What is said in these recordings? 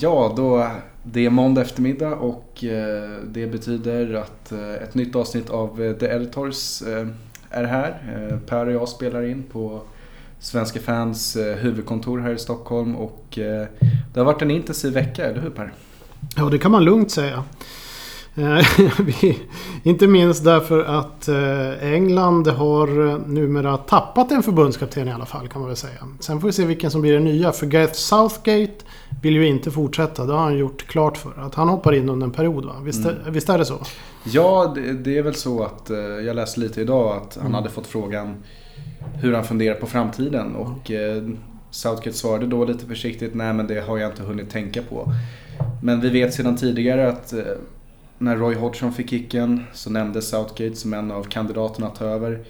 Ja, då, det är måndag eftermiddag och eh, det betyder att eh, ett nytt avsnitt av eh, The Editors är här. Per och jag spelar in på Svenska fans huvudkontor här i Stockholm och det har varit en intensiv vecka, eller hur Per? Ja, det kan man lugnt säga. inte minst därför att England har numera tappat en förbundskapten i alla fall kan man väl säga. Sen får vi se vilken som blir den nya. För Gareth Southgate vill ju inte fortsätta. Det har han gjort klart för. Att han hoppar in under en period va? Visst, mm. visst är det så? Ja, det, det, är väl så att eh, jag läste lite idag att han mm. hade fått frågan hur han funderar på framtiden. Och eh, Southgate svarade då lite försiktigt, nej men det har jag inte hunnit tänka på. Men vi vet sedan tidigare att eh, när Roy Hodgson fick kicken så nämndes Southgate som en av kandidaterna att ta över.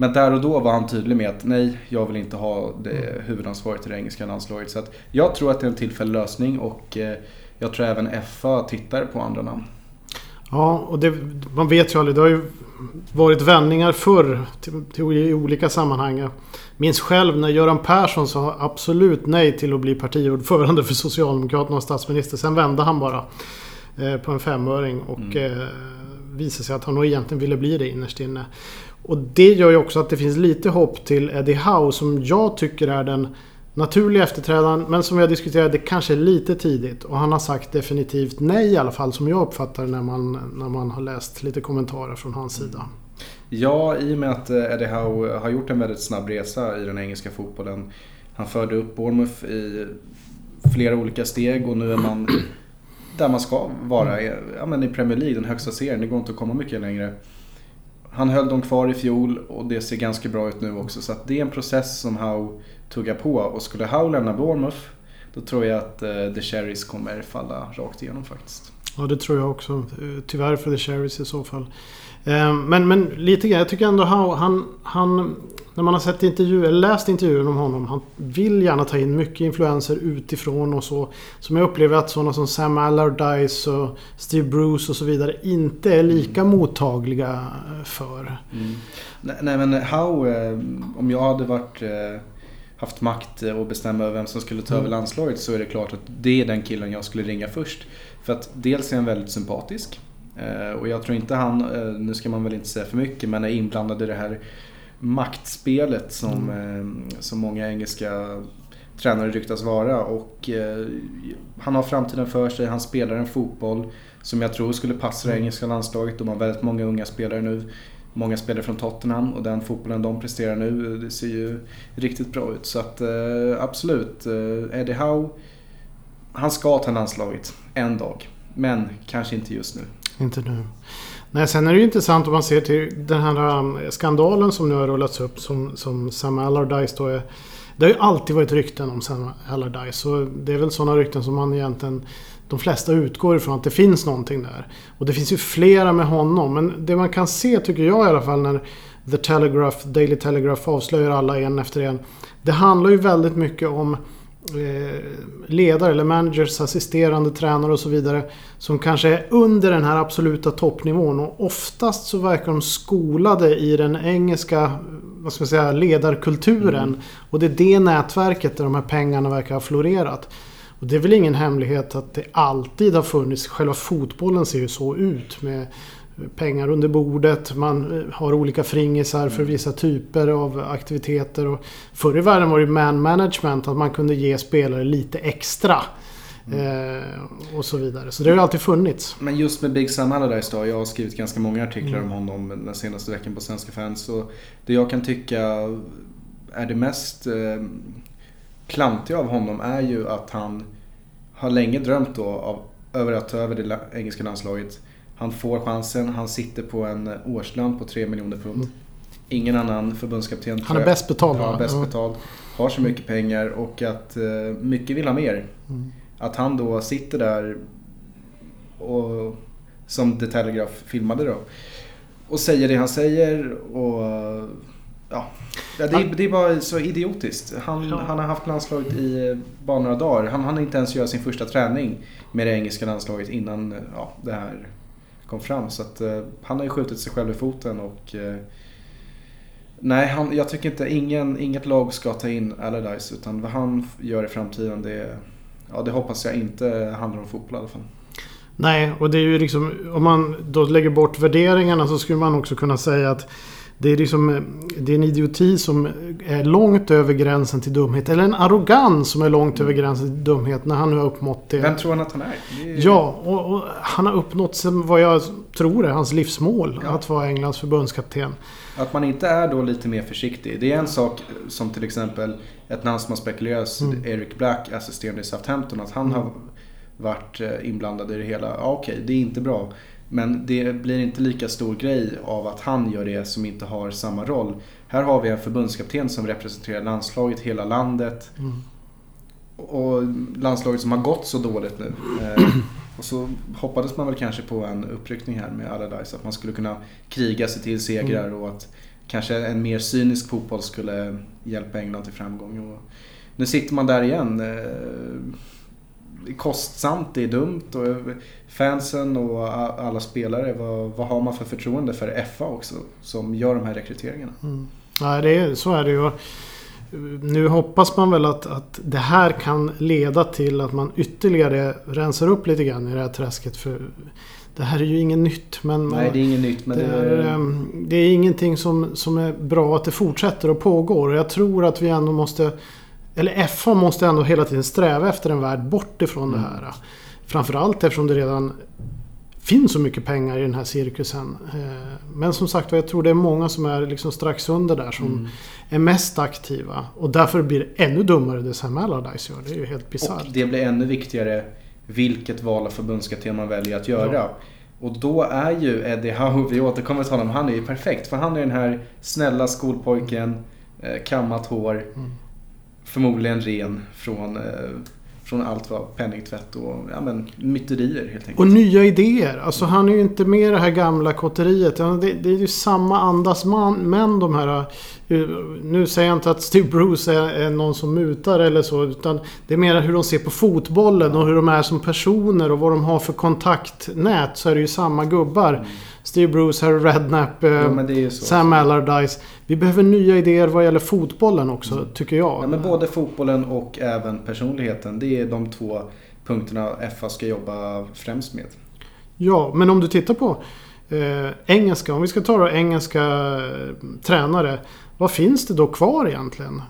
Men där och då var han tydlig med att nej, jag vill inte ha det huvudansvaret i det engelska landslaget. Så jag tror att det är en tillfällig lösning och eh, jag tror även FA tittar på andra namn. Ja, och det, man vet ju aldrig. Det har ju varit vändningar förr till, till, i olika sammanhang. Jag minns själv när Göran Persson sa absolut nej till att bli partiordförande för Socialdemokraterna och statsminister. Sen vände han bara eh, på en femöring och mm. eh, visade sig att han nog egentligen ville bli det innerst inne. Och det gör ju också att det finns lite hopp till Eddie Howe som jag tycker är den naturliga efterträdaren. Men som vi har diskuterat, det kanske är lite tidigt. Och han har sagt definitivt nej i alla fall som jag uppfattar när man, när man har läst lite kommentarer från hans sida. Ja, i och med att eh, Eddie Howe har gjort en väldigt snabb resa i den engelska fotbollen. Han förde upp Bournemouth i flera olika steg och nu är man där man ska vara. Ja, men I Premier League, den högsta serien. Det går inte att komma mycket längre. Han höll dem kvar i fjol och det ser ganska bra ut nu också. Så det är en process som Howe tuggar på. Och skulle Howe lämna Bournemouth då tror jag att eh, The Cherries kommer falla rakt igenom faktiskt. Ja, det tror jag också. Tyvärr för The Cherries i så fall. Eh, men, men lite grann, jag tycker ändå han, han när man har sett intervjuer, eller läst intervjuer om honom. Han vill gärna ta in mycket influenser utifrån och så. Som jag upplever att sådana som Sam Allardyce och Steve Bruce och så vidare inte är lika mm. mottagliga för. Mm. Nej, nej, men Howe, eh, om jag hade varit eh, haft makt och bestämma över vem som skulle ta mm. över landslaget så är det klart att det är den killen jag skulle ringa först. För att dels är han väldigt sympatisk. Eh, och jag tror inte han, nu ska man väl inte säga för mycket, men är inblandad i det här maktspelet som, mm. Eh, som många engelska tränare ryktas vara. Och eh, han har framtiden för sig, han spelar en fotboll som jag tror skulle passa det mm. engelska landslaget. De har väldigt många unga spelare nu. Många spelare från Tottenham och den fotbollen de presterar nu, det ser ju riktigt bra ut. Så att eh, absolut, Eddie Howe, han ska ta landslaget en dag. Men kanske inte just nu. Inte nu. Nej, sen är det ju intressant om man ser till den här um, skandalen som nu har rullats upp som, som Sam Allardyce då är. Det har ju alltid varit rykten om Sam Allardyce. Och det är väl sådana rykten som man egentligen... De flesta utgår ifrån att det finns någonting där. Och det finns ju flera med honom. Men det man kan se, tycker jag i alla fall, när The Telegraph, Daily Telegraph avslöjar alla en efter en. Det handlar ju väldigt mycket om ledare eller managers, assisterande tränare och så vidare. Som kanske är under den här absoluta toppnivån. Och oftast så verkar de skolade i den engelska vad ska man säga, ledarkulturen. Mm. Och det är det nätverket där de här pengarna verkar ha florerat. Och det är väl ingen hemlighet att det alltid har funnits. Själva fotbollen ser ju så ut. med pengar under bordet. Man eh, har olika fringisar för mm. vissa typer av aktiviteter. Och förr i världen var det man management. Att man kunde ge spelare lite extra. Mm. Eh, och så vidare. Så det har ju alltid funnits. Men just med Big Sam Allardyce då. Jag har skrivit ganska många artiklar mm. om honom den senaste veckan på Svenska fans. Och det jag kan tycka är det mest eh, klantiga av honom är ju att han har länge drömt då av, över att ta över det engelska landslaget. Han får chansen, han sitter på en årslön på 3 miljoner pund. Mm. Ingen annan förbundskapten Han är bäst betald ja, bäst betald. Har så mycket pengar och att uh, mycket vill ha mer. Mm. Att han då sitter där och som The Telegraph filmade då. Och säger det han säger och ja, det, är, det är bara så idiotiskt. Han, ja. han har haft landslaget i bara några dagar. Han hann inte ens göra sin första träning med det engelska landslaget innan ja, det här kom fram. Så att, eh, han har ju skjutit sig själv i foten och eh, Nej, han, jag tycker inte ingen, inget lag ska ta in Allardyce utan vad han gör i framtiden det ja, det hoppas jag inte handlar om fotboll i alla fall. Nej, och det är ju liksom... Om man då lägger bort värderingarna så skulle man också kunna säga att det är, liksom, det är en idioti som är långt över gränsen till dumhet. Eller en arrogans som är långt över gränsen till dumhet när han nu har uppnått det. Vem tror han att han är? är... Ja, och, och, han har uppnått vad jag tror är hans livsmål. Ja. Att vara Englands förbundskapten. Att man inte är då lite mer försiktig. Det är en sak som till exempel ett namn som har spekulerats, mm. Eric Black, assisterande i Southampton, att han mm. har varit eh, inblandad i det hela. Ja, okej, det är inte bra. Men det blir inte lika stor grej av att han gör det som inte har samma roll. Här har vi en förbundskapten som representerar landslaget, hela landet. Mm. Och landslaget som har gått så dåligt nu. Eh, och så hoppades man väl kanske på en uppryckning här med Allardyce. Att man skulle kunna kriga sig till segrar mm. och att kanske en mer cynisk fotboll skulle hjälpa England till framgång. Och nu sitter man där igen. Kostsamt, det är dumt och fansen och alla spelare, vad, vad har man för förtroende för FA också som gör de här rekryteringarna? Mm. Ja, det är, så är det ju. Nu hoppas man väl att, att det här kan leda till att man ytterligare rensar upp lite grann i det här träsket. För det här är ju inget nytt. Men Nej, det är inget nytt. Men det, är, ehm, det är ingenting som, som är bra att det fortsätter och pågår. Och jag tror att vi ändå måste eller FH måste ändå hela tiden sträva efter en värld bort ifrån mm. det här. Framförallt eftersom det redan finns så mycket pengar i den här cirkusen. Eh, men som sagt jag tror det är många som är liksom strax under där som mm. är mest aktiva. Och därför blir det ännu dummare det Sam Allardyce gör. Det är ju helt bisarrt. Och det blir ännu viktigare vilket val av förbundskapten man väljer att göra. Ja. Och då är ju Eddie Howe, vi återkommer till honom, han är ju perfekt. För han är den här snälla skolpojken, eh, kammat hår. Mm förmodligen ren från, eh, från allt vad penningtvätt och ja, men, myterier helt enkelt. Och nya idéer. Alltså han är ju inte med det här gamla kotteriet. Det, det är ju samma andas man, män de här. Eh, nu säger jag inte att Steve Bruce är, någon som mutar eller så. Utan det är mer hur de ser på fotbollen och hur de är som personer och vad de har för kontaktnät. Så är det ju samma gubbar. Mm. Steve Bruce, Harry Redknapp, eh, Sam Allardyce. Vi behöver nya idéer vad gäller fotbollen också, mm. tycker jag. Ja, men både fotbollen och även personligheten. Det är de två punkterna FA ska jobba främst med. Ja, men om du tittar på eh, engelska. Om vi ska ta då engelska eh, tränare. Vad finns det då kvar egentligen?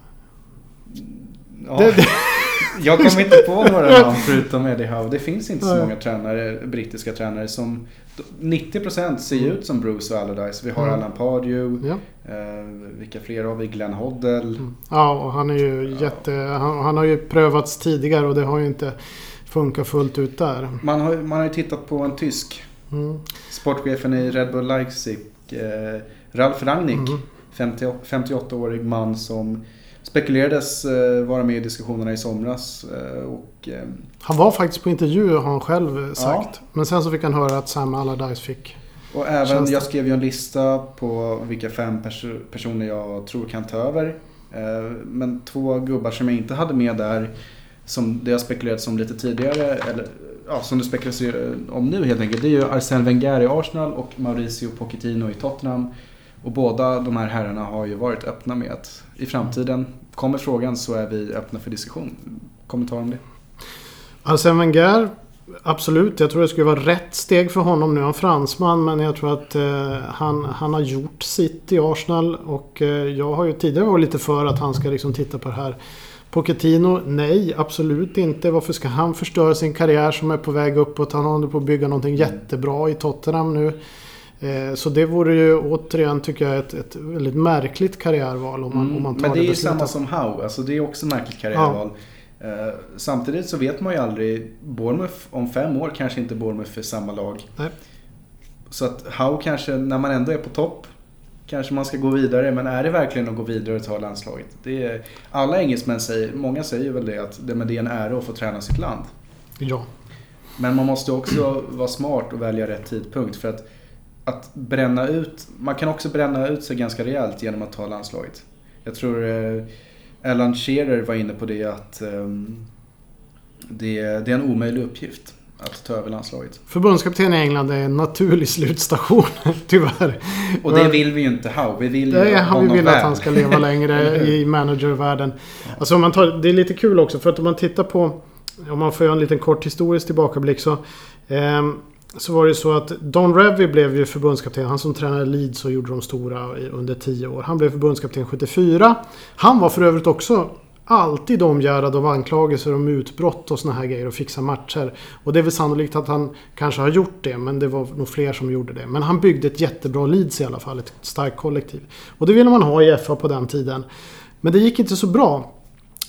Ja. Det, det... Jag kommer inte på några namn förutom Eddie Howe. Det finns inte så många tränare, brittiska tränare som 90% ser ju ut som Bruce och Allardyce. Vi har mm. Alan Pardew. Ja. Eh, vilka fler har vi? Glenn Hoddle. Mm. Ja, och han är ju ja. jätte... Han, han, har ju prövats tidigare och det har ju inte funkat fullt ut där. Man har, man har ju tittat på en tysk. Mm. Sportchefen i Red Bull Leipzig. Eh, Ralf Rangnick. 50, mm. 58-årig man som spekulerades eh, vara med i diskussionerna i somras. Eh, och, eh, han var faktiskt på intervju har han själv sagt. Ja. Men sen så fick han höra att Sam Allardyce fick och även, jag skrev ju en lista på vilka fem pers personer jag tror kan ta över. Men två gubbar som jag inte hade med där, som det har spekulerats om lite tidigare, eller ja, som det spekuleras om nu helt enkelt, det är ju Arsène Wenger i Arsenal och Mauricio Pochettino i Tottenham. Och båda de här herrarna har ju varit öppna med att i framtiden, kommer frågan så är vi öppna för diskussion. Kommentar om det? Arsène Wenger, absolut. Jag tror det skulle vara rätt steg för honom. Nu är han fransman men jag tror att eh, han, han har gjort sitt i Arsenal. Och eh, jag har ju tidigare varit lite för att han ska liksom titta på det här. Pochettino, nej absolut inte. Varför ska han förstöra sin karriär som är på väg uppåt? Han håller på att bygga någonting jättebra i Tottenham nu. Eh, så det vore ju återigen tycker jag ett, ett väldigt märkligt karriärval om man, mm, om man tar Men det, är ju samma som Howe, alltså det är också ett märkligt karriärval. Ja. Eh, samtidigt så vet man ju aldrig, Bournemouth om fem år kanske inte Bournemouth är samma lag. Nej. Så att Howe kanske, när man ändå är på topp, kanske man ska gå vidare. Men är det verkligen att gå vidare och ta landslaget? Det är, alla engelsmän säger, många säger väl det att det, men det är en ära att få träna sitt land. Ja. Men man måste också vara smart och välja rätt tidpunkt. För att att bränna ut, man kan också bränna ut sig ganska rejält genom att ta landslaget. Jag tror eh, Alan Shearer var inne på det att eh, det, det är en omöjlig uppgift att ta över landslaget. Förbundskapten i England är en naturlig slutstation, tyvärr. Och det vill vi ju inte ha. Vi vill det är, honom Vi vill väl. att han ska leva längre i managervärlden. Alltså om man tar, det är lite kul också för att om man tittar på om man får göra en liten kort historisk tillbakablick så... Eh, så var det så att Don Revy blev ju förbundskapten. Han som tränade Leeds och gjorde de stora under 10 år. Han blev förbundskapten 74. Han var för övrigt också alltid omgärdad av anklagelser om utbrott och såna här grejer och fixa matcher. Och det är väl sannolikt att han kanske har gjort det, men det var nog fler som gjorde det. Men han byggde ett jättebra Leeds i alla fall, ett starkt kollektiv. Och det ville man ha i FA på den tiden. Men det gick inte så bra.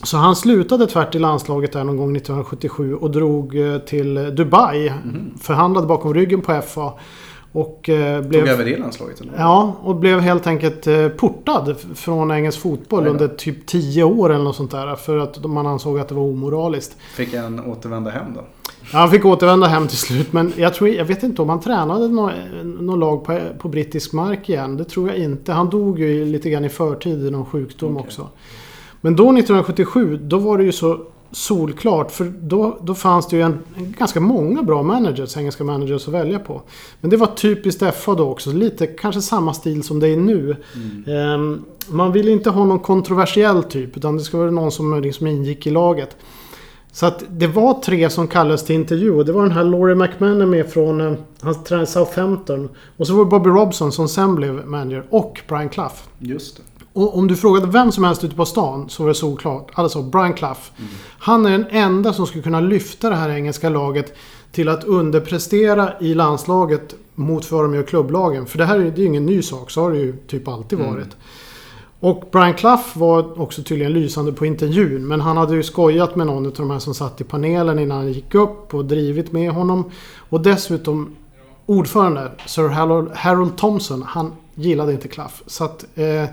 Så han slutade tvärt i landslaget där någon gång 1977 och drog eh, till Dubai. Mm. Förhandlade bakom ryggen på FA. Och eh, blev, Tog över det landslaget? Eller? Ja, och blev helt enkelt eh, portad från engelsk fotboll under typ 10 år eller något sånt där. För att man ansåg att det var omoraliskt. Fick han återvända hem då? Ja, han fick återvända hem till slut. Men jag, tror, jag vet inte om han tränade något lag på, på brittisk mark igen. Det tror jag inte. Han dog ju lite grann i förtid i någon sjukdom okay. också. Men då 1977, då var det ju så solklart. För då, då fanns det ju en, en, ganska många bra managers, engelska managers att välja på. Men det var typiskt FA då också. Lite kanske samma stil som det är nu. Mm. Um, man ville inte ha någon kontroversiell typ. Utan det ska vara någon som liksom ingick i laget. Så att det var tre som kallades till intervju. Och det var den här Laurie McMahon med från... Han tränade Southampton. Och så var det Bobby Robson som sen blev manager. Och Brian Clough. Just det. Om du frågade vem som helst ute på stan så var det solklart. Alltså Brian Clough. Mm. Han är den enda som skulle kunna lyfta det här engelska laget till att underprestera i landslaget mot vad de gör klubblagen. För det här är ju ingen ny sak. Så har det ju typ alltid mm. varit. Mm. Och Brian Clough var också tydligen lysande på intervjun. Men han hade ju skojat med någon av de här som satt i panelen innan han gick upp och drivit med honom. Och dessutom ordförande, Sir Harold, Harold Thompson, han gillade inte Clough. Så att eh,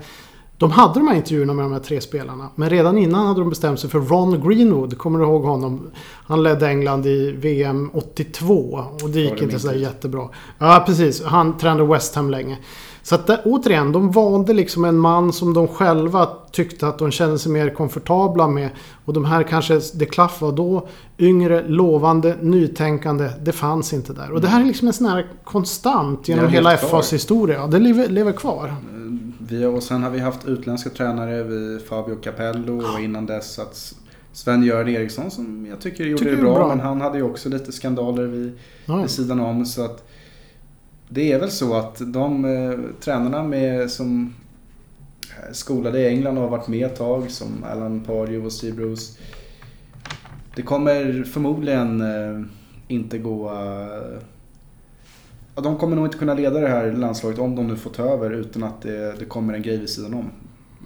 de hade de här intervjuerna med de här tre spelarna. Men redan innan hade de bestämt sig för Ron Greenwood. Kommer du ihåg honom? Han ledde England i VM 82. Och det gick inte sådär jättebra. Ja, precis. Han tränade West Ham länge. Så att där, återigen, de valde liksom en man som de själva tyckte att de kände sig mer komfortabla med. Och de här kanske, det Klaff var då, yngre, lovande, nytänkande. Det fanns inte där. Och det här är liksom en sån här konstant genom hela FAs historia. Det lever, lever kvar. Vi, och sen har vi haft utländska tränare, vi, Fabio Capello och innan dess att Sven-Göran Eriksson som jag tycker gjorde tycker det bra, bra, men han hade ju också lite skandaler vid, ja. vid sidan om. Så att det är väl så att de eh, tränarna med, som skolade i England och har varit med ett tag som Alan Pardew och Steve Bruce. Det kommer förmodligen eh, inte gå eh, Ja, de kommer nog inte kunna leda det här landslaget om de nu får ta över utan att det, det kommer en grej vid sidan om.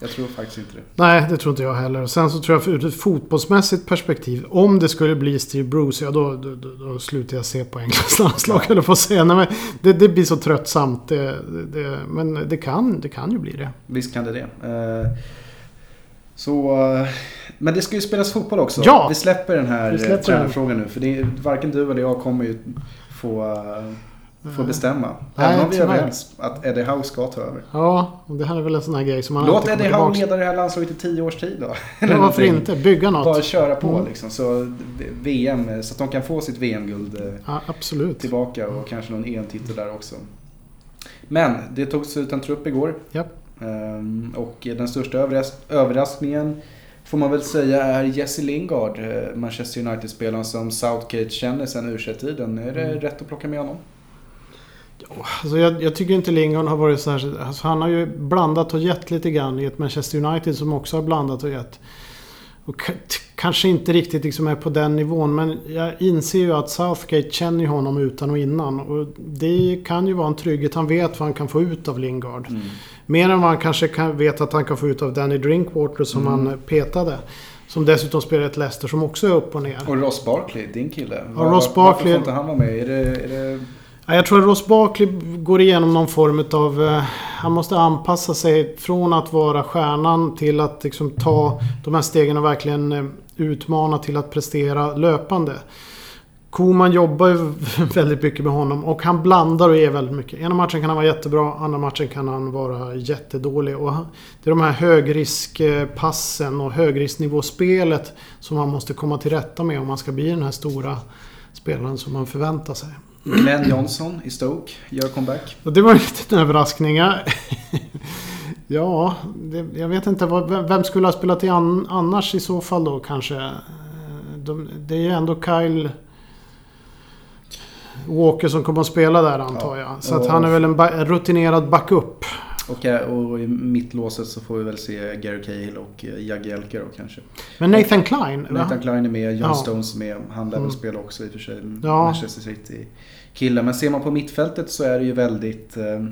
Jag tror faktiskt inte det. Nej, det tror inte jag heller. Sen så tror jag ur ett fotbollsmässigt perspektiv. Om det skulle bli Steve Bruce, ja då, då, då, slutar jag se på Englands landslag. Eller på säga. Nej, men det, det blir så tröttsamt. Det, det, men det kan, det kan ju bli det. Visst kan det det. Eh, så, men det ska ju spelas fotboll också. Ja! Vi släpper den här tränarfrågan nu. För det är, varken du eller jag kommer ju få eh, får bestämma. Nej, Även om vi är överens att Eddie Howe ska ta över. Ja, det här är väl en sån här grej som man Låt Eddie Howe leda det här landslaget i tio års tid då. Ja, varför inte? Bygga något. Bara köra på mm. liksom. Så VM, så att de kan få sitt VM-guld eh, ja, absolut. tillbaka och kanske någon EM-titel där också. Men det togs ut en trupp igår. Ja. Ehm, och den största överraskningen får man väl säga är Jesse Lingard, eh, Manchester United-spelaren som Southgate känner sedan u tiden Är det mm. rätt att plocka med honom? Alltså jag, jag, tycker inte Lingard har varit så här, alltså Han har ju blandat och gett lite grann i ett Manchester United som också har blandat och gett. Och kanske inte riktigt liksom är på den nivån men jag inser ju att Southgate känner honom utan och innan. Och det kan ju vara en trygghet. Han vet vad han kan få ut av Lingard. Mm. Mer än vad han kanske kan, vet att han kan få ut av Danny Drinkwater som mm. han petade. Som dessutom spelar ett Leicester som också är upp och ner. Och Ross Barkley, din kille. Ja, Ross Barkley, varför får inte han vara med? Är det, är det jag tror att Ross Barkley går igenom någon form av... Eh, han måste anpassa sig från att vara stjärnan till att liksom ta de här stegen och verkligen eh, utmana till att prestera löpande. Koman jobbar ju väldigt mycket med honom och han blandar och ger väldigt mycket. Ena matchen kan han vara jättebra, andra matchen kan han vara jättedålig. Och det är de här högriskpassen och högrisknivåspelet som man måste komma till rätta med om man ska bli den här stora spelaren som man förväntar sig. Glenn Johnson i Stoke gör comeback. Och det var en liten överraskning. ja, det, jag vet inte. Vad, vem skulle ha spelat i an, annars i så fall då kanske? de, det är ju ändå Kyle Walker som kommer att spela där antar jag. Så att han är väl en, ba- en rutinerad backup. Och, eh, och i mittlåset så får vi väl se Gary Cahill och eh, Jagielka då kanske. Men Nathan Klein? Nathan Klein är med, John Ja. Stones är med. Han lär väl Mm. spela också i och för sig. Ja. Manchester City killar. Men ser man på mittfältet så är det ju väldigt... Eh,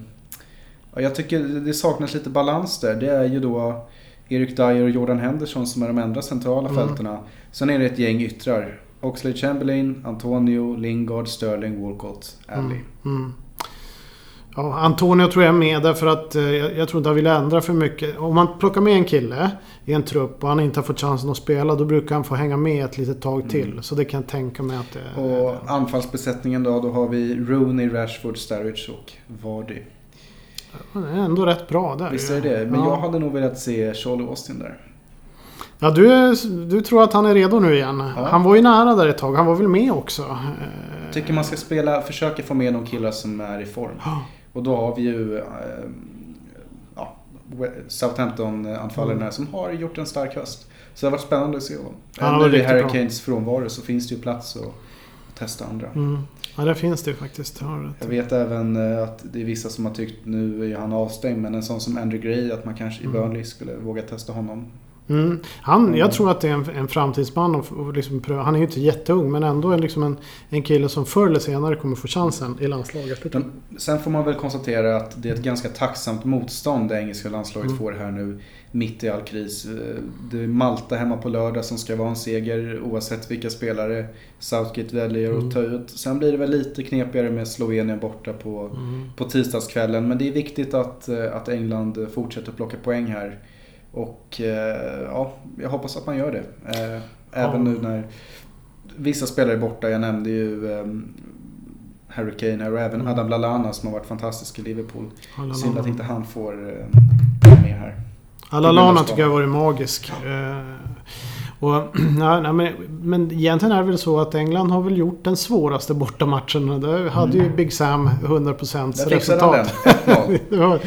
ja, jag tycker det saknas lite balans där. Det är ju då Erik Dyer och Jordan Henderson som är de andra centrala Mm. fältarna. Sen är det ett gäng yttrar. Oxlade Chamberlain, Antonio, Lingard, Sterling, Walcott, Alley. Mm. Mm. Ja, Antonio tror jag är med därför att eh, jag, jag tror inte han vill ändra för mycket. Om man plockar med en kille i en trupp och han inte har fått chansen att spela då brukar han få hänga med ett litet tag till. Mm. Så det kan jag tänka mig att det... Och anfallsbesättningen då, då har vi Rooney, Rashford, Sturridge och Vardy. Det är ändå rätt bra där. Visst är det? Men ja. jag hade nog velat se Charlie Austin där. Ja, du, är, du tror att han är redo nu igen. Ja. Han var ju nära där ett tag. Han var väl med också. Eh, Tycker man ska spela, försöka få med de killar som är i form. Ja. Och då har vi ju eh, ja, Southampton-anfallaren Mm. som har gjort en stark höst. Så det har varit spännande att se honom. Nu varit i Harry. Kanes frånvaro så finns det ju plats att, att testa andra. Mm. Ja, det finns det faktiskt. Rätt. Jag vet även eh, att det är vissa som har tyckt nu är han avstängd men en sån som Andrew Gray att man kanske i Mm. Burnley skulle våga testa honom. Mm. Han, jag Mm. tror att det är en, en framtidsman. Och, och liksom. Han är ju inte jätteung men ändå en, liksom en, en kille som förr eller senare kommer få chansen i landslaget. Men sen får man väl konstatera att det är ett ganska tacksamt motstånd det engelska landslaget Mm. får här nu. Mitt i all kris. Eh, Det är Malta hemma på lördag som ska vara en seger oavsett vilka spelare Southgate väljer Mm. att ta ut. Sen blir det väl lite knepigare med Slovenien borta på, Mm. på tisdagskvällen. Men det är viktigt att, eh, att England fortsätter plocka poäng här. Och eh, ja, jag hoppas att man gör det. Eh, Även Ja. nu när vissa spelare är borta. Jag nämnde ju ehm, Harry Kane här och även Mm. Adam Lallana som har varit fantastisk i Liverpool. Synd att inte han får eh, vara med här. Allalana tycker jag har varit magisk. Eh, och, nej, men, men egentligen är det väl så att England har väl gjort den svåraste bortamatchen. Där hade ju Big Sam 100% Där fixade resultat. den. 1-0. Det var-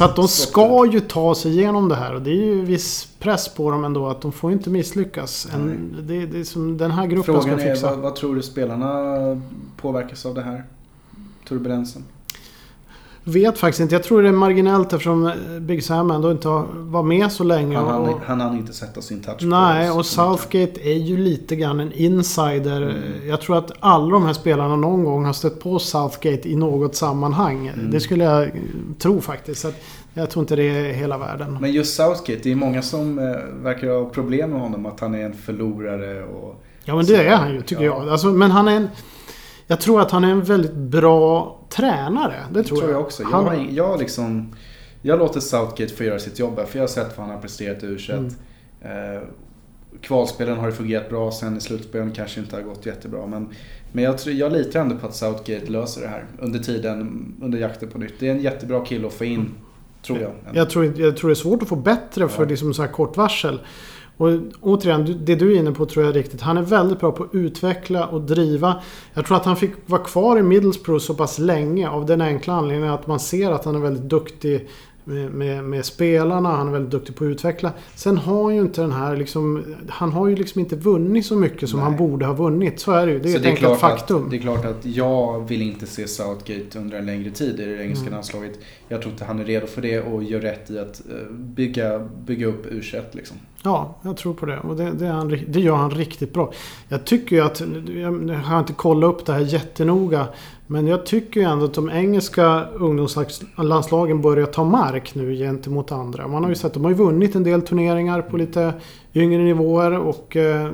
Så att de ska ju ta sig igenom det här och det är ju viss press på dem ändå att de får inte misslyckas. En, det, det är som den här gruppen Frågan ska är fixa. vad, vad tror du spelarna påverkas av det här? Turbulensen? Vet faktiskt inte. Jag tror det är marginellt eftersom Big Sam ändå inte var med så länge. Han, han, och, han hann inte sätta sin touch nej, och Southgate är ju lite grann en insider. Mm. Jag tror att alla de här spelarna någon gång har stött på Southgate i något sammanhang. Mm. Det skulle jag tro faktiskt. Att jag tror inte det är hela världen. Men just Southgate, det är många som eh, verkar ha problem med honom. Att han är en förlorare och... Ja men det är han ju tycker Ja. jag. Alltså, men han är en... Jag tror att han är en väldigt bra tränare. Det tror, tror jag också. Jag, Han, jag, liksom, jag låter Southgate få göra sitt jobb här, för jag har sett vad han har presterat i u Mm. eh, Kvalspelen har det fungerat bra, sen i slutspelen kanske inte har gått jättebra. Men, men jag, tror, jag litar ändå på att Southgate löser det här under tiden, under jakten på nytt. Det är en jättebra kille att få in, tror jag. jag, tror, jag tror det är svårt att få bättre för Ja. liksom så här kort varsel. Och återigen, det du är inne på tror jag är riktigt. Han är väldigt bra på att utveckla och driva. Jag tror att han fick vara kvar i Middlesbrough så pass länge av den enkla anledningen att man ser att han är väldigt duktig med, med, med spelarna. Han är väldigt duktig på att utveckla. Sen har ju inte den här liksom... Han har ju liksom inte vunnit så mycket som Nej. han borde ha vunnit. Så är det ju. Det är Så ett enkelt faktum. Att, det är klart att jag vill inte se Southgate under en längre tid i det engelska Mm. landslaget. Jag tror inte han är redo för det och gör rätt i att eh, bygga, bygga upp u liksom. Ja, jag tror på det. Och det, det, är han, det gör han riktigt bra. Jag tycker ju att, jag har inte kollat upp det här jättenoga. Men jag tycker ju ändå att de engelska ungdomslandslagen börjar ta mark nu gentemot andra. Man har ju sett, de har vunnit en del turneringar på lite yngre nivåer och eh,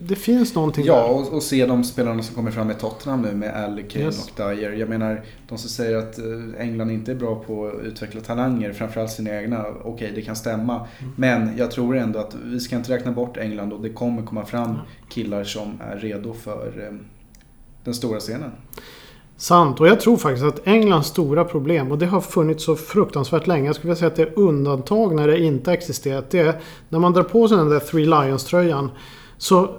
det, finns någonting Ja, där. och, och se de spelarna som kommer fram i Tottenham nu med Alley, Kane Yes. och Dyer. Jag menar, de som säger att eh, England inte är bra på att utveckla talanger, framförallt sina egna. Okej, det kan stämma. Mm. Men jag tror ändå att vi ska inte räkna bort England och det kommer komma fram killar som är redo för eh, den stora scenen. Sant, och jag tror faktiskt att Englands stora problem, och det har funnits så fruktansvärt länge, jag skulle vilja säga att det är undantag när det inte existerat. Det är när man drar på sig den där Three Lions-tröjan så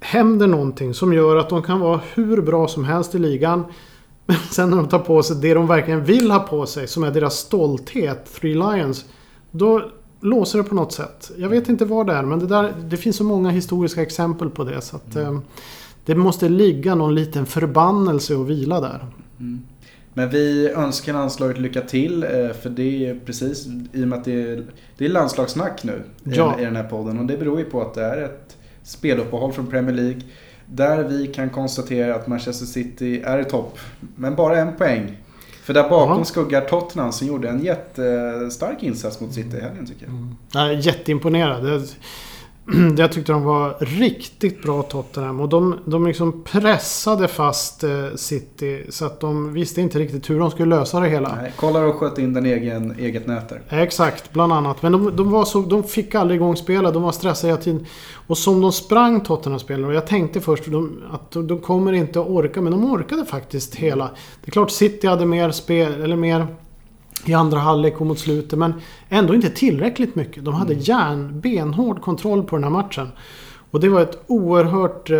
händer någonting som gör att de kan vara hur bra som helst i ligan. Men sen när de tar på sig det de verkligen vill ha på sig, som är deras stolthet, Three Lions, då låser det på något sätt. Jag vet inte vad det är, men det, där, det finns så många historiska exempel på det. Så att, mm. Det måste ligga någon liten förbannelse och vila där. Mm. Men vi önskar landslaget lycka till eh, för det är precis i och med att det är, det är landslagssnack nu ja. i den här podden och det beror ju på att det är ett speluppehåll från Premier League där vi kan konstatera att Manchester City är i topp men bara en poäng. För där bakom ja. skuggar Tottenham som gjorde en jättestark insats mot City i helgen tycker jag. Mm. Jätteimponerad. jag tyckte de var riktigt bra Tottenham. Och de, de liksom pressade fast eh, City. Så att de visste inte riktigt hur de skulle lösa det hela. Nej, kollar och sköt in den egen, eget nät där. Exakt, bland annat. Men de, de, var så, de fick aldrig igång spelet. De var stressade hela tiden. Och som de sprang Tottenham-spelare. Och jag tänkte först de, att de, kommer inte att orka. Men de orkade faktiskt hela. Det är klart City hade mer spel, eller mer i andra halvlek och mot slutet. Men ändå inte tillräckligt mycket. De hade mm. järn, benhård kontroll på den här matchen. Och det var ett oerhört eh,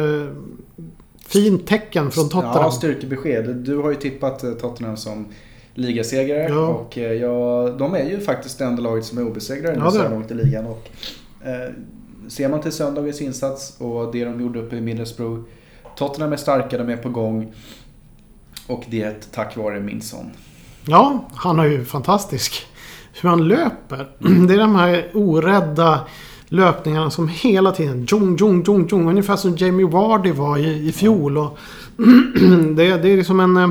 fint tecken från Tottenham. Ja, styrkebesked. Du har ju tippat eh, Tottenham som ligasegrare. Ja. Och eh, ja, de är ju faktiskt det enda laget som är obesegrade ja, så här långt i ligan. Och, eh, ser man till söndagens insats och det de gjorde uppe i Middlesbrough. Tottenham är starka, de är på gång. Och det är tack vare Minson. Ja, han är ju fantastisk. Hur han löper. Det är de här orädda löpningarna som hela tiden... Jong, jong, jong, jong. Ungefär som Jamie Vardy var i, i fjol. Och det, det är liksom en... Eh,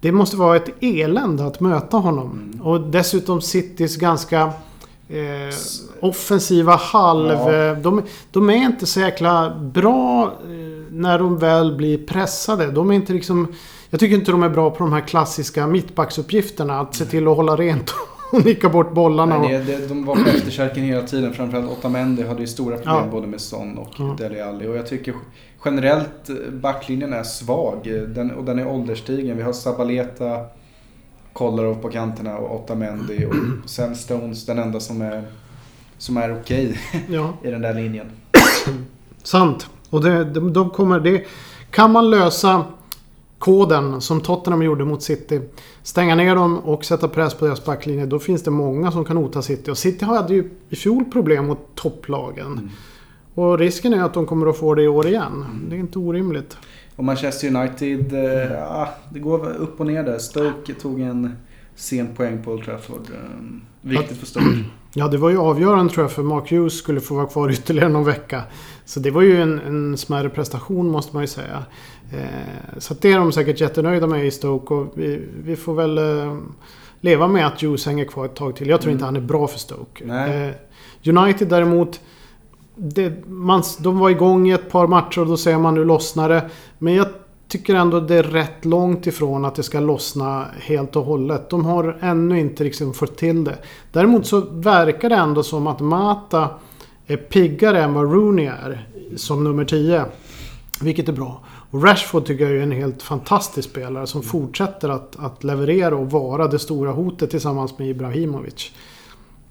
det måste vara ett elände att möta honom. Och dessutom Citys ganska... Eh, offensiva halv... Ja. Eh, de, de, är inte så jäkla bra eh, när de väl blir pressade. De är inte liksom... Jag tycker inte de är bra på de här klassiska mittbacksuppgifterna. Att se till att hålla rent och nicka bort bollarna. Nej, det, det, de var på efterkälken hela tiden. Framförallt Otamendi hade ju stora problem ja. både med Son och ja. Dele Alli. Och jag tycker generellt eh, backlinjen är svag. Den, och den är ålderstigen. Vi har Sabaleta, Kolarov på kanterna och Otamendi. Och sen Stones, den enda som är, som är okej okay ja. i den där linjen. Sant. Och det, de, de kommer... Det, kan man lösa koden som Tottenham gjorde mot City. Stänga ner dem och sätta press på deras backlinje. Då finns det många som kan hota City. Och City hade ju i fjol problem mot topplagen. Mm. Och risken är att de kommer att få det i år igen. Mm. Det är inte orimligt. Och Manchester United, eh, ja, det går upp och ner där. Stoke tog en sen poäng på Old Trafford. Eh, viktigt för Stoke. Ja, det var ju avgörande tror jag för Mark Hughes skulle få vara kvar ytterligare någon vecka. Så det var ju en, en smärre prestation måste man ju säga. Eh, så det är de säkert jättenöjda med i Stoke och vi, vi får väl eh, leva med att Hughes hänger kvar ett tag till. Jag tror mm. inte han är bra för Stoke. Eh, United däremot det, man, de var igång i ett par matcher och då säger man nu lossnar det. Men jag tycker ändå det är rätt långt ifrån att det ska lossna helt och hållet. De har ännu inte liksom fått till det. Däremot så verkar det ändå som att Mata är piggare än vad Rooney är som nummer 10. Vilket är bra. Och Rashford tycker jag är en helt fantastisk spelare som fortsätter att, att leverera och vara det stora hotet tillsammans med Ibrahimovic.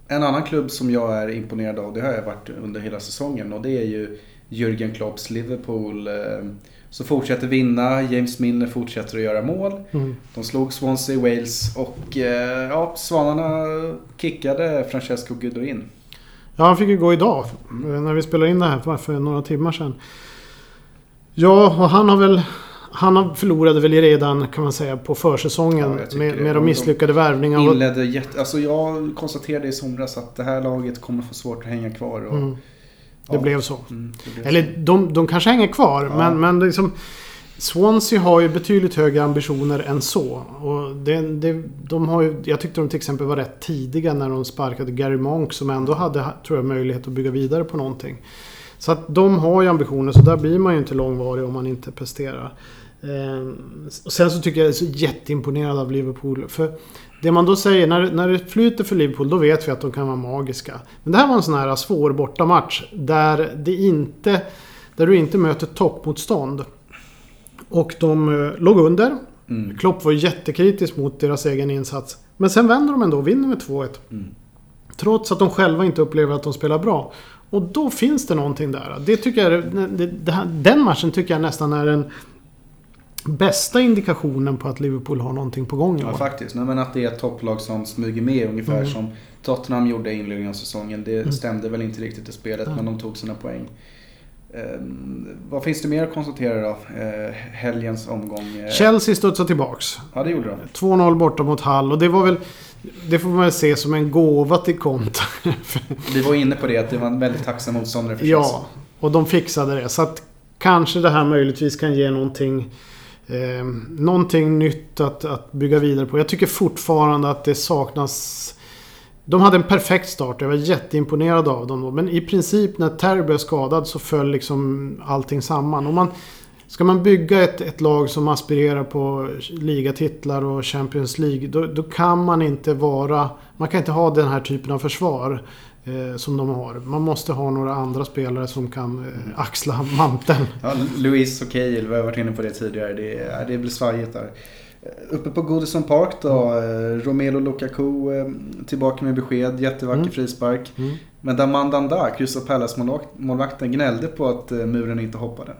En annan klubb som jag är imponerad av, det har jag varit under hela säsongen och det är ju Jürgen Klopps Liverpool. Eh, så fortsätter vinna, James Milner fortsätter att göra mål. Mm. De slog Swansea, Wales och eh, ja, Svanarna kickade Francesco Gudoin. Ja, han fick ju gå idag. Mm. När vi spelade in det här för några timmar sedan. Ja, och han har väl... Han förlorade väl redan kan man säga på försäsongen ja, med, med de misslyckade värvningarna. Inledde jätte, alltså jag konstaterade i somras att det här laget kommer få svårt att hänga kvar. Och, mm. Det, ja. blev så. Mm, det blev Eller så. De, de kanske hänger kvar ja. men, men liksom... Swansea har ju betydligt högre ambitioner än så. Och det, det, de har ju, jag tyckte de till exempel var rätt tidiga när de sparkade Gary Monk som ändå hade tror jag, möjlighet att bygga vidare på någonting. Så att de har ju ambitioner så där blir man ju inte långvarig om man inte presterar. Eh, och sen så tycker jag jag är så jätteimponerad av Liverpool. För det man då säger, när, när det flyter för Liverpool då vet vi att de kan vara magiska. Men det här var en sån här svår bortamatch där det inte... Där du inte möter toppmotstånd. Och de eh, låg under. Mm. Klopp var jättekritisk mot deras egen insats. Men sen vänder de ändå och vinner med 2-1. Mm. Trots att de själva inte upplever att de spelar bra. Och då finns det någonting där. Det tycker jag, det, det, den matchen tycker jag nästan är en bästa indikationen på att Liverpool har någonting på gång i Ja, år. faktiskt. Nej, men att det är ett topplag som smyger med ungefär Mm. som Tottenham gjorde i inledningen av säsongen. Det Mm. stämde väl inte riktigt i spelet, Ja. men de tog sina poäng. Ehm, vad finns det mer att konstatera då? Eh, helgens omgång. Eh, Chelsea studsar tillbaks. Ja, det gjorde de. 2-0 borta mot Hull och det var väl... Det får man väl se som en gåva till Conte. Vi var inne på det, att det var en väldigt tacksam motståndare för Chelsea. ja, och de fixade det. Så att kanske det här möjligtvis kan ge någonting... Eh, någonting nytt att, att bygga vidare på. Jag tycker fortfarande att det saknas... De hade en perfekt start. Jag var jätteimponerad av dem då. Men i princip när Terry blev skadad så föll liksom allting samman. Och man, ska man bygga ett, ett lag som aspirerar på ligatitlar och Champions League. Då, då kan man inte vara... Man kan inte ha den här typen av försvar. Eh, som de har. Man måste ha några andra spelare som kan eh, axla manteln. Ja, Luis och Cahill, vi har varit inne på det tidigare. Det, är- det blir svajigt där. Eh, Uppe på Goodison Park då, eh, Romelu Lukaku eh, tillbaka med besked. Jättevacker Mm. frispark. Mm. Men Damandanda, Crystal Palace-målvakten, gnällde på att muren inte hoppade.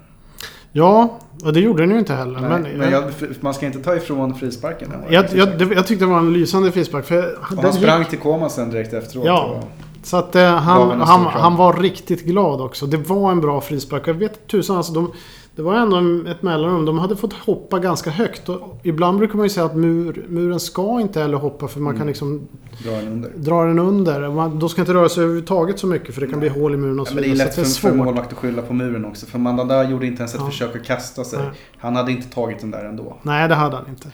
Ja, och det gjorde den ju inte heller. Nej, men men jag, man ska inte ta ifrån frisparken. jag, jag, jag tyckte det var en lysande frispark. För Och han sprang gick- till Koma sen direkt efteråt. Ja. och- Så att eh, han, en han, han var riktigt glad också. Det var en bra frispark. Jag vet tusan alltså. De, det var ändå en- ett mellanrum. De hade fått hoppa ganska högt. Och ibland brukar man ju säga att mur, muren ska inte heller hoppa för man Mm. kan liksom dra den under. dra den under. Man, de ska inte röra sig överhuvudtaget så mycket för det kan bli hål i muren och Ja, så men det är vidare. lätt för, för det är svårt. målvakt att skylla på muren också. För Mandanda gjorde inte ens ett Ja. försök att kasta sig. Nej. Han hade inte tagit den där ändå. Nej, det hade han inte.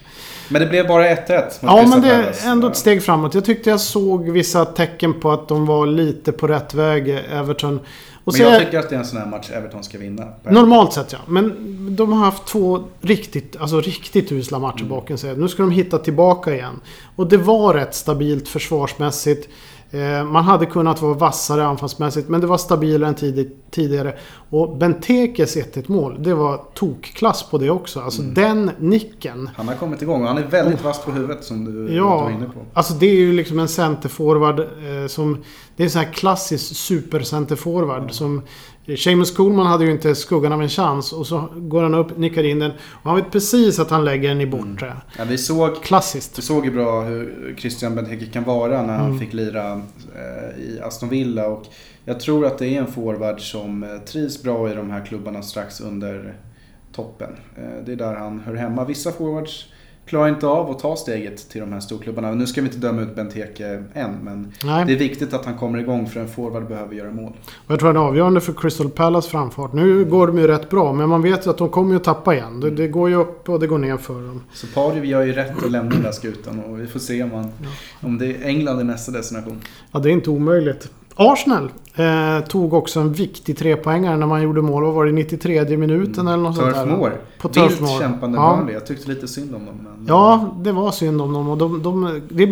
Men det blev bara 1-1 mot Ja, men det är ändå ett steg framåt. Jag tyckte jag såg vissa tecken på att de var lite på rätt väg, Everton. Och Men jag är- tycker att det är en sån här match Everton ska vinna. Normalt sett ja. Men de har haft två riktigt, alltså riktigt usla matcher Mm. bakom sig. Nu ska de hitta tillbaka igen. Och det var rätt stabilt försvarsmässigt. Eh, Man hade kunnat vara vassare anfallsmässigt men det var stabilare än tidigt, tidigare. Och Bentekes 1-1 mål, det var tokklass på det också. Alltså Mm. den nicken. Han har kommit igång och han är väldigt vass på huvudet som du, Ja, var inne på. alltså det är ju liksom en centerforward eh, som... Det är en sån här klassisk supercenterforward som... Seamus Coolman hade ju inte skuggan av en chans och så går han upp, nickar in den och han vet precis att han lägger den i bortre. Ja, vi, såg, Klassiskt. vi såg ju bra hur Christian Benteke kan vara när han Mm. fick lira eh, i Aston Villa. Och jag tror att det är en forward som eh, trivs bra i de här klubbarna strax under toppen. Eh, det är där han hör hemma. Vissa forwards klarar inte av att ta steget till de här storklubbarna. Nu ska vi inte döma ut Benteke än, men Nej. det är viktigt att han kommer igång för en forward behöver göra mål. Och jag tror det är avgörande för Crystal Palace framfart. Nu går de ju rätt bra men man vet ju att de kommer ju att tappa igen. Det, det går ju upp och det går ner för dem. Så Pardew gör ju rätt att lämna den där skutan och vi får se om, man, om det är England är nästa destination. Ja, det är inte omöjligt. Arsenal eh, tog också en viktig trepoängare när man gjorde mål. Vad var det? 93 minuten eller något sånt där? Moor. På Turf kämpande Ja. Burnley. Jag tyckte lite synd om dem. Men... Ja, det var synd om dem. Och de, de,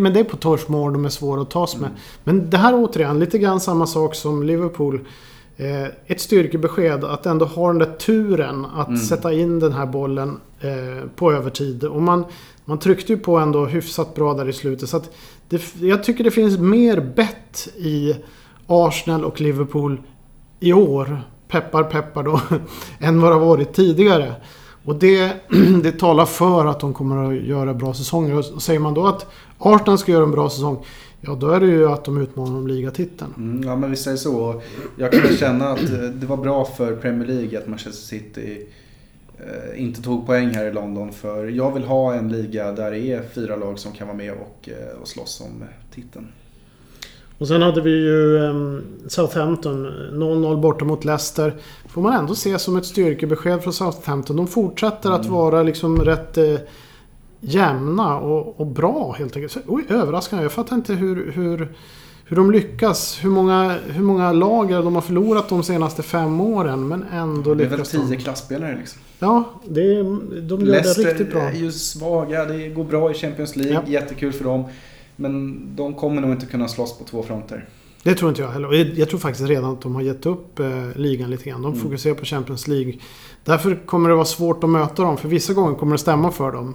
men det är på Turf de är svåra att tas med. Mm. Men det här återigen, lite grann samma sak som Liverpool. Eh, ett styrkebesked att ändå ha den där turen att Mm. sätta in den här bollen eh, på övertid. Och man, man tryckte ju på ändå hyfsat bra där i slutet. Så det, jag tycker det finns mer bett i Arsenal och Liverpool i år. Peppar peppar då. än vad det har varit tidigare. Och det, det talar för att de kommer att göra bra säsonger. Och säger man då att Arsenal ska göra en bra säsong. Ja, då är det ju att de utmanar om ligatiteln. Mm, ja, men vi säger så. Jag kan känna att eh, det var bra för Premier League att Manchester City eh, inte tog poäng här i London. För jag vill ha en liga där det är fyra lag som kan vara med och, eh, och slåss om titeln. Och sen hade vi ju ehm, Southampton. 0-0 borta mot Leicester. Får man ändå se som ett styrkebesked från Southampton. De fortsätter att Mm. vara liksom rätt eh, jämna och, och bra helt enkelt. Så, oj, överraskande. Jag fattar inte hur, hur, hur de lyckas. Hur många, hur många lager de har förlorat de senaste fem åren. Men ändå Det är väl lyckas tio de. klasspelare liksom. Ja, det de gör det riktigt Leicester bra. är ju svaga, det går bra i Champions League, Ja. jättekul för dem. Men de kommer nog inte kunna slåss på två fronter. Det tror inte jag heller. Jag, tror faktiskt redan att de har gett upp eh, ligan lite grann. De Mm. fokuserar på Champions League. Därför kommer det vara svårt att möta dem. För vissa gånger kommer det stämma för dem.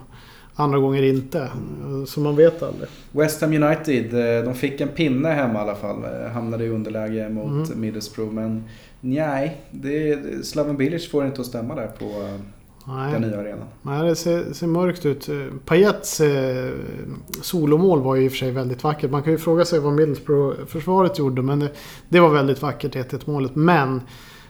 Andra gånger inte. Eh, Så man vet aldrig. West Ham United, eh, de fick en pinne hemma i alla fall. Eh, Hamnade i underläge mot Mm. Middlesbrough. Men nej, det, Slaven Bilic får inte att stämma där på... Nej. Den nya arenan. Nej, det ser, ser mörkt ut. Payets eh, solomål var ju i och för sig väldigt vackert. Man kan ju fråga sig vad Middlesbrough-försvaret gjorde. Men det, det var väldigt vackert, 1-1 målet. Men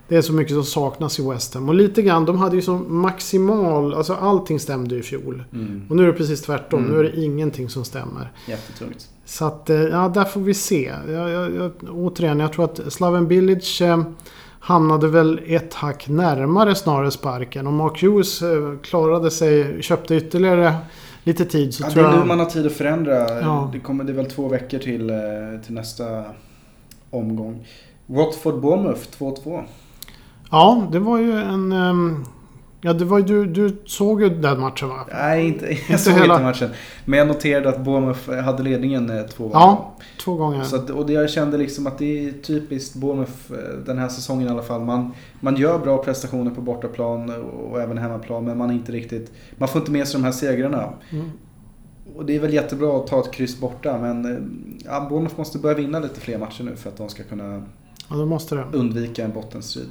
det är så mycket som saknas i West Ham. Och lite grann, de hade ju så maximal... Alltså allting stämde ju i fjol. Mm. Och nu är det precis tvärtom. Mm. Nu är det ingenting som stämmer. Jättetungt. Så att, eh, ja, där får vi se. Jag, jag, jag, återigen, jag tror att Slaven Village eh, hamnade väl ett hack närmare snarare sparken. Och Mark Hughes eh, klarade sig, köpte ytterligare lite tid. Så ja, tror det är nu jag... man har tid att förändra. Ja. Det, kommer, det är väl två veckor till, till nästa omgång. Watford Bournemouth 2-2. Ja, det var ju en... Ja, det var du, du såg ju den matchen va? Nej, inte, jag såg hela... inte matchen. Men jag noterade att Bournemouth hade ledningen eh, två gånger. Ja, två gånger. Så att, och jag kände liksom att det är typiskt Bournemouth eh, den här säsongen i alla fall. Man, man gör bra prestationer på bortaplan och även hemmaplan. Men man är inte riktigt... Man får inte med sig de här segrarna. Mm. Och det är väl jättebra att ta ett kryss borta men eh, ja, Bournemouth måste börja vinna lite fler matcher nu för att de ska kunna ja, de det. undvika en bottenstrid.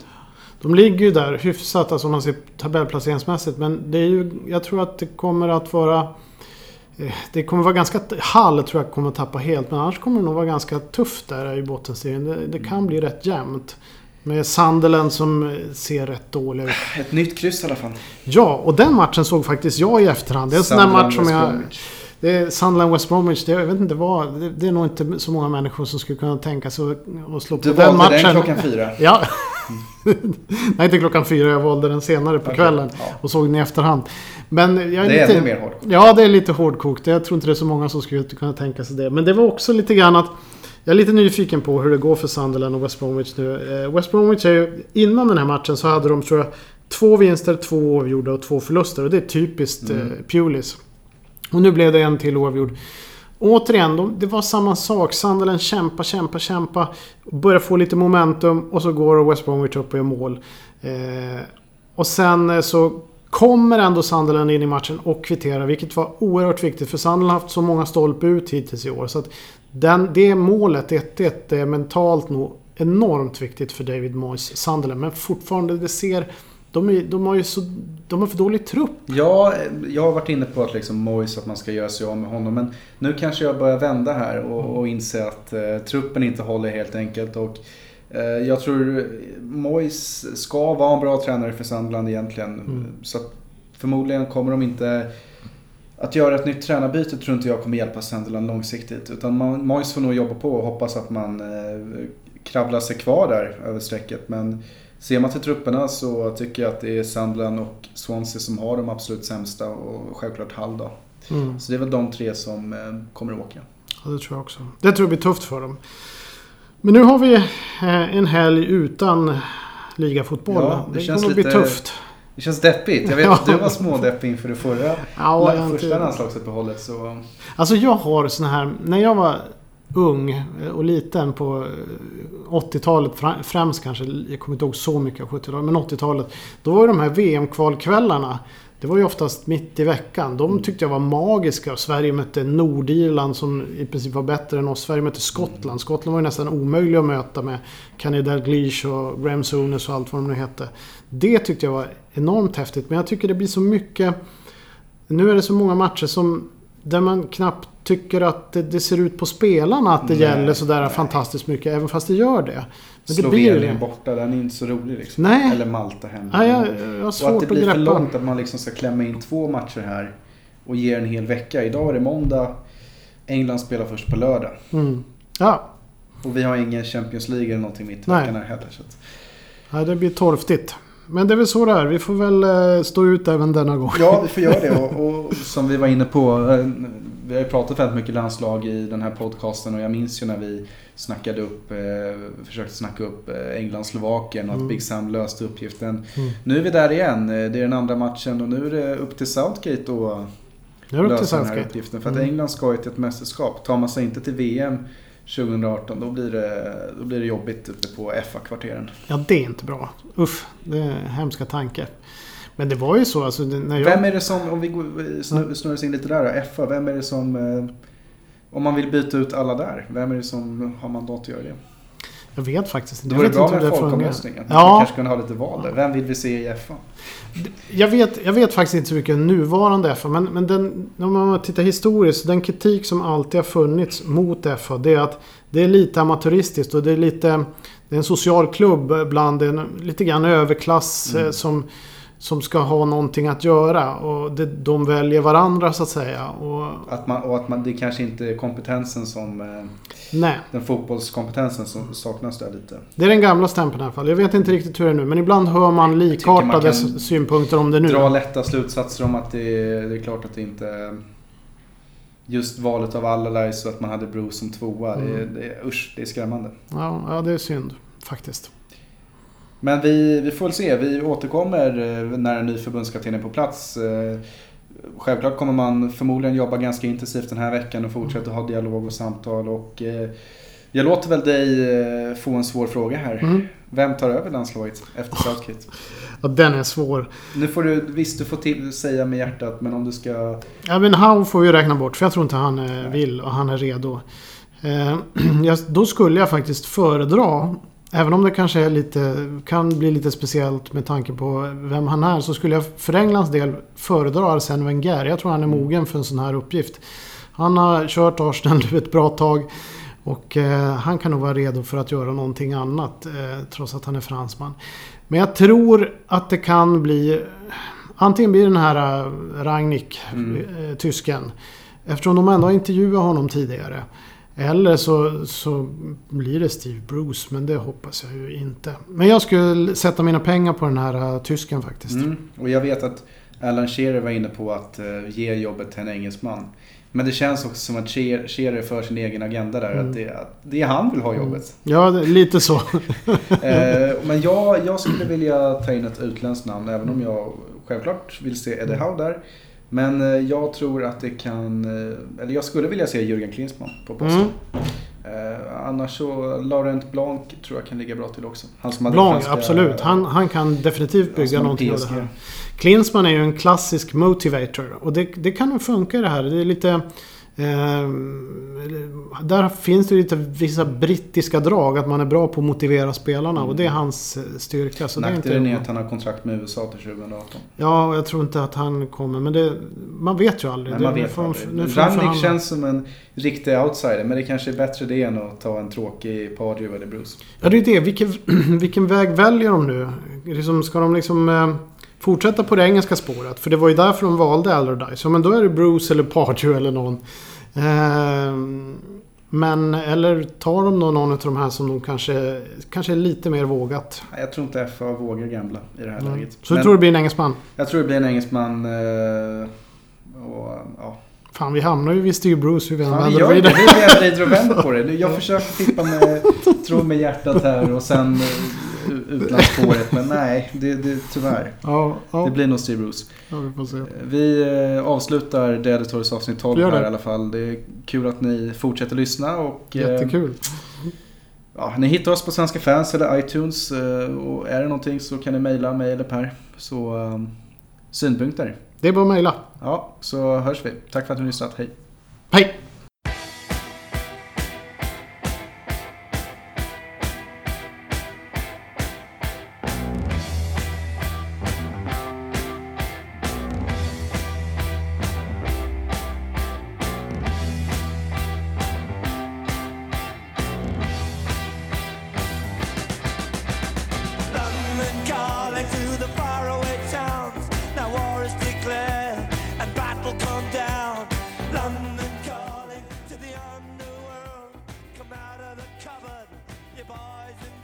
De ligger ju där hyfsat, alltså om man ser tabellplaceringsmässigt. Men det är ju, jag tror att det kommer att vara... Eh, det kommer vara ganska... Hall tror jag kommer att tappa helt. Men annars kommer det nog vara ganska tufft där i bottenserien. Det, det kan bli rätt jämnt. Med Sandelen som ser rätt dålig ut. Ett nytt kryss i alla fall. Ja, och den matchen såg faktiskt jag i efterhand. Det är en sån där match som jag... Det är Sunderland West Bromwich. Det, jag vet inte vad. Det, det, är nog inte så många människor som skulle kunna tänka sig att slå på den matchen. Du valde den klockan fyra? Ja. Nej, inte klockan fyra. Jag valde den senare på okay. kvällen. Ja. Och såg den i efterhand. Men jag är det är lite, ännu mer hårdkokt. Ja, det är lite hårdkokt. Jag tror inte det är så många som skulle kunna tänka sig det. Men det var också lite grann att... Jag är lite nyfiken på hur det går för Sunderland och West Bromwich nu. Eh, West Bromwich är ju... Innan den här matchen så hade de, tror jag, två vinster, två oavgjorda och två förluster. Och det är typiskt mm. eh, Pulis. Och nu blev det en till oavgjord. Återigen, de, det var samma sak. Sunderland kämpa, kämpa, kämpa. Börjar få lite momentum och så går West Bromwich upp och gör mål. Eh, och sen eh, så kommer ändå Sunderland in i matchen och kvitterar. Vilket var oerhört viktigt för Sunderland har haft så många stolpe ut hittills i år. Så att den, det målet, 1-1, är eh, mentalt nog enormt viktigt för David Moyes Sunderland. Men fortfarande, det ser de, är, de, har ju så, de har för dålig trupp. Ja, jag har varit inne på att liksom Moise, att man ska göra sig av med honom. Men nu kanske jag börjar vända här och, och inse att eh, truppen inte håller helt enkelt. Och, eh, jag tror Moise ska vara en bra tränare för Sandland egentligen. Mm. Så förmodligen kommer de inte att göra ett nytt tränarbyte tror inte jag kommer hjälpa Sunderland långsiktigt. Utan Moise får nog jobba på och hoppas att man eh, kravlar sig kvar där över strecket. Men Ser man till trupperna så tycker jag att det är Sandland och Swansea som har de absolut sämsta och självklart Hall då. Mm. Så det är väl de tre som eh, kommer att åka. Ja, det tror jag också. Det tror jag blir tufft för dem. Men nu har vi eh, en helg utan ligafotboll. Ja, det, det känns kommer lite, bli tufft. Det känns deppigt. Jag vet att du var smådeppig inför det förra, ja, första landslagsuppehållet. Så... Alltså jag har sån här... När jag var ung och liten på 80-talet främst kanske. Jag kommer inte ihåg så mycket av 70-talet. Men 80-talet. Då var ju de här VM-kvalkvällarna. Det var ju oftast mitt i veckan. De tyckte jag var magiska. Sverige mötte Nordirland som i princip var bättre än oss. Sverige mötte Skottland. Skottland var ju nästan omöjlig att möta med Kenny Dalglish och Graham Souness och allt vad de nu hette. Det tyckte jag var enormt häftigt. Men jag tycker det blir så mycket... Nu är det så många matcher som där man knappt tycker att det, det, ser ut på spelarna att det nej, gäller sådär nej. fantastiskt mycket. Även fast det gör det. Men Slovenien det blir... borta, den är inte så rolig liksom. Nej. Eller Malta hemma. Nej, jag, jag och att det blir för långt att man liksom ska klämma in två matcher här. Och ge en hel vecka. Idag är det måndag. England spelar först på lördag. Mm. Ja. Och vi har ingen Champions League eller någonting mitt i veckan här heller. Så att... Nej, det blir torftigt. Men det är väl så det är. Vi får väl eh, stå ut även denna gång. Ja, vi får göra det. Och, och som vi var inne på. Eh, vi har ju pratat väldigt mycket landslag i den här podcasten och jag minns ju när vi snackade upp, eh, försökte snacka upp England-Slovakien och att mm. Big Sam löste uppgiften. Mm. Nu är vi där igen. Det är den andra matchen och nu är det upp till Southgate att lösa den här uppgiften. För att mm. England ska ju till ett mästerskap. Tar man sig inte till VM 2018 då blir det, då blir det jobbigt uppe på FA-kvarteren. Ja, det är inte bra. Uff, det är hemska tankar. Men det var ju så alltså, när jag... Vem är det som, om vi snurrar oss in lite där då, FA, vem är det som... Eh, om man vill byta ut alla där, vem är det som har mandat att göra det? Jag vet faktiskt inte. Då är det bra med folkomröstningen. Ja. Man kanske kunde ha lite val där. Vem vill vi se i F1? Jag vet, jag vet faktiskt inte så mycket om nuvarande FA, men, men den, om man tittar historiskt, den kritik som alltid har funnits mot FA, det är att det är lite amatöristiskt och det är lite... Det är en social klubb bland en lite grann överklass Mm. eh, som, som ska ha någonting att göra. Och det, de väljer varandra så att säga. Och, Att man, och att man, det kanske inte är kompetensen som... Eh, nej, den fotbollskompetensen som saknas där lite. det är den gamla stämpeln i alla fall. Jag vet inte riktigt hur det är nu, men ibland hör man likartade man synpunkter om det nu. Dra lätta slutsatser om att det är, det är klart att det inte... Just valet av Allardyce och att man hade Bruce som tvåa. Det, Mm. det, är- usch, det är skrämmande. Ja, ja, det är synd faktiskt. Men vi, vi får väl se. Vi återkommer eh, när en ny förbundskapten är på plats. Eh, Självklart kommer man förmodligen jobba ganska intensivt den här veckan och fortsätta ha dialog och samtal. Och eh, jag låter väl dig få en svår fråga här. Mm. Vem tar över landslaget efter Southgate? Ja, den är svår. Nu får du, visst du får till, säga med hjärtat men om du ska... Ja, men Howe får vi räkna bort för jag tror inte han vill och han är redo. Eh, då skulle jag faktiskt föredra, även om det kanske är lite, kan bli lite speciellt med tanke på vem han är, så skulle jag för Englands del föredra Arsene Wenger. Jag tror han är mogen för en sån här uppgift. Han har kört Arsenal nu ett bra tag. Och eh, han kan nog vara redo för att göra någonting annat. Eh, trots att han är fransman. Men jag tror att det kan bli... Antingen blir den här eh, Rangnick, Mm. tysken. Eftersom de ändå har intervjuat honom tidigare. Eller så, så blir det Steve Bruce, men det hoppas jag ju inte. Men jag skulle sätta mina pengar på den här eh, tysken faktiskt. Mm. Och jag vet att Alan Shearer var inne på att eh, ge jobbet till en engelsman. Men det känns också som att Shearer för sin egen agenda där. Mm. Att det, att det är han vill ha jobbet. Ja, det- lite så. Eh, men jag, jag skulle vilja ta in ett utländskt namn även om jag självklart vill se Eddie Howe där. Men eh, jag tror att det kan, eh, eller jag skulle vilja se Jürgen Klinsmann på posten. Mm. Eh, annars så Laurent Blanc tror jag kan ligga bra till också. Han som Blanc, franska- absolut. Han, han kan definitivt bygga någonting av det här. Klinsmann är ju en klassisk motivator. Och det, det kan nog funka i det här. Det är lite... Eh, där finns det lite vissa brittiska drag. Att man är bra på att motivera spelarna. Och det är hans eh, styrka. Så det är Nackdelen är inte, att han har kontrakt med USA till 2018. ja, och jag tror inte att han kommer. Men det, man vet ju aldrig. Det- man vet de- aldrig. Rangnick känns som en riktig outsider. Men det kanske är bättre det än att ta en tråkig Pardew eller Bruce. Ja, det är det. Vilken, vilken väg väljer de nu? Liksom, ska de liksom eh, fortsätta på det engelska spåret? För det var ju därför de valde Allardyce. Ja, men då är det Bruce eller Pardew eller någon. Eh, men, eller tar de då någon av de här som de kanske, kanske är lite mer vågat? Jag tror inte FA vågar gambla i det här Mm. läget. Så du tror det blir en engelsman? Jag tror det blir en engelsman. eh, Och, ja. Fan, vi hamnar ju vid Steve Bruce. Vi Fan, vi vänder gör och vidare. Vi vrider och vänder på det. Jag försöker tippa med tro med hjärtat här och sen eh, utlandsspåret. Men nej, det, det, tyvärr. Ja, ja, Det blir nog Steve Bruce. ja, vi se. Vi eh, avslutar The Editors avsnitt 12 Vi gör här i alla fall. Det är kul att ni fortsätter lyssna. Och, eh, Jättekul. Ja, ni hittar oss på Svenska fans eller iTunes. eh, Och är det någonting så kan ni mejla mig eller Per. Så um, synpunkter. Det är bara att mejla. Ja, så hörs vi. Tack för att ni har lyssnat. Hej. Hej!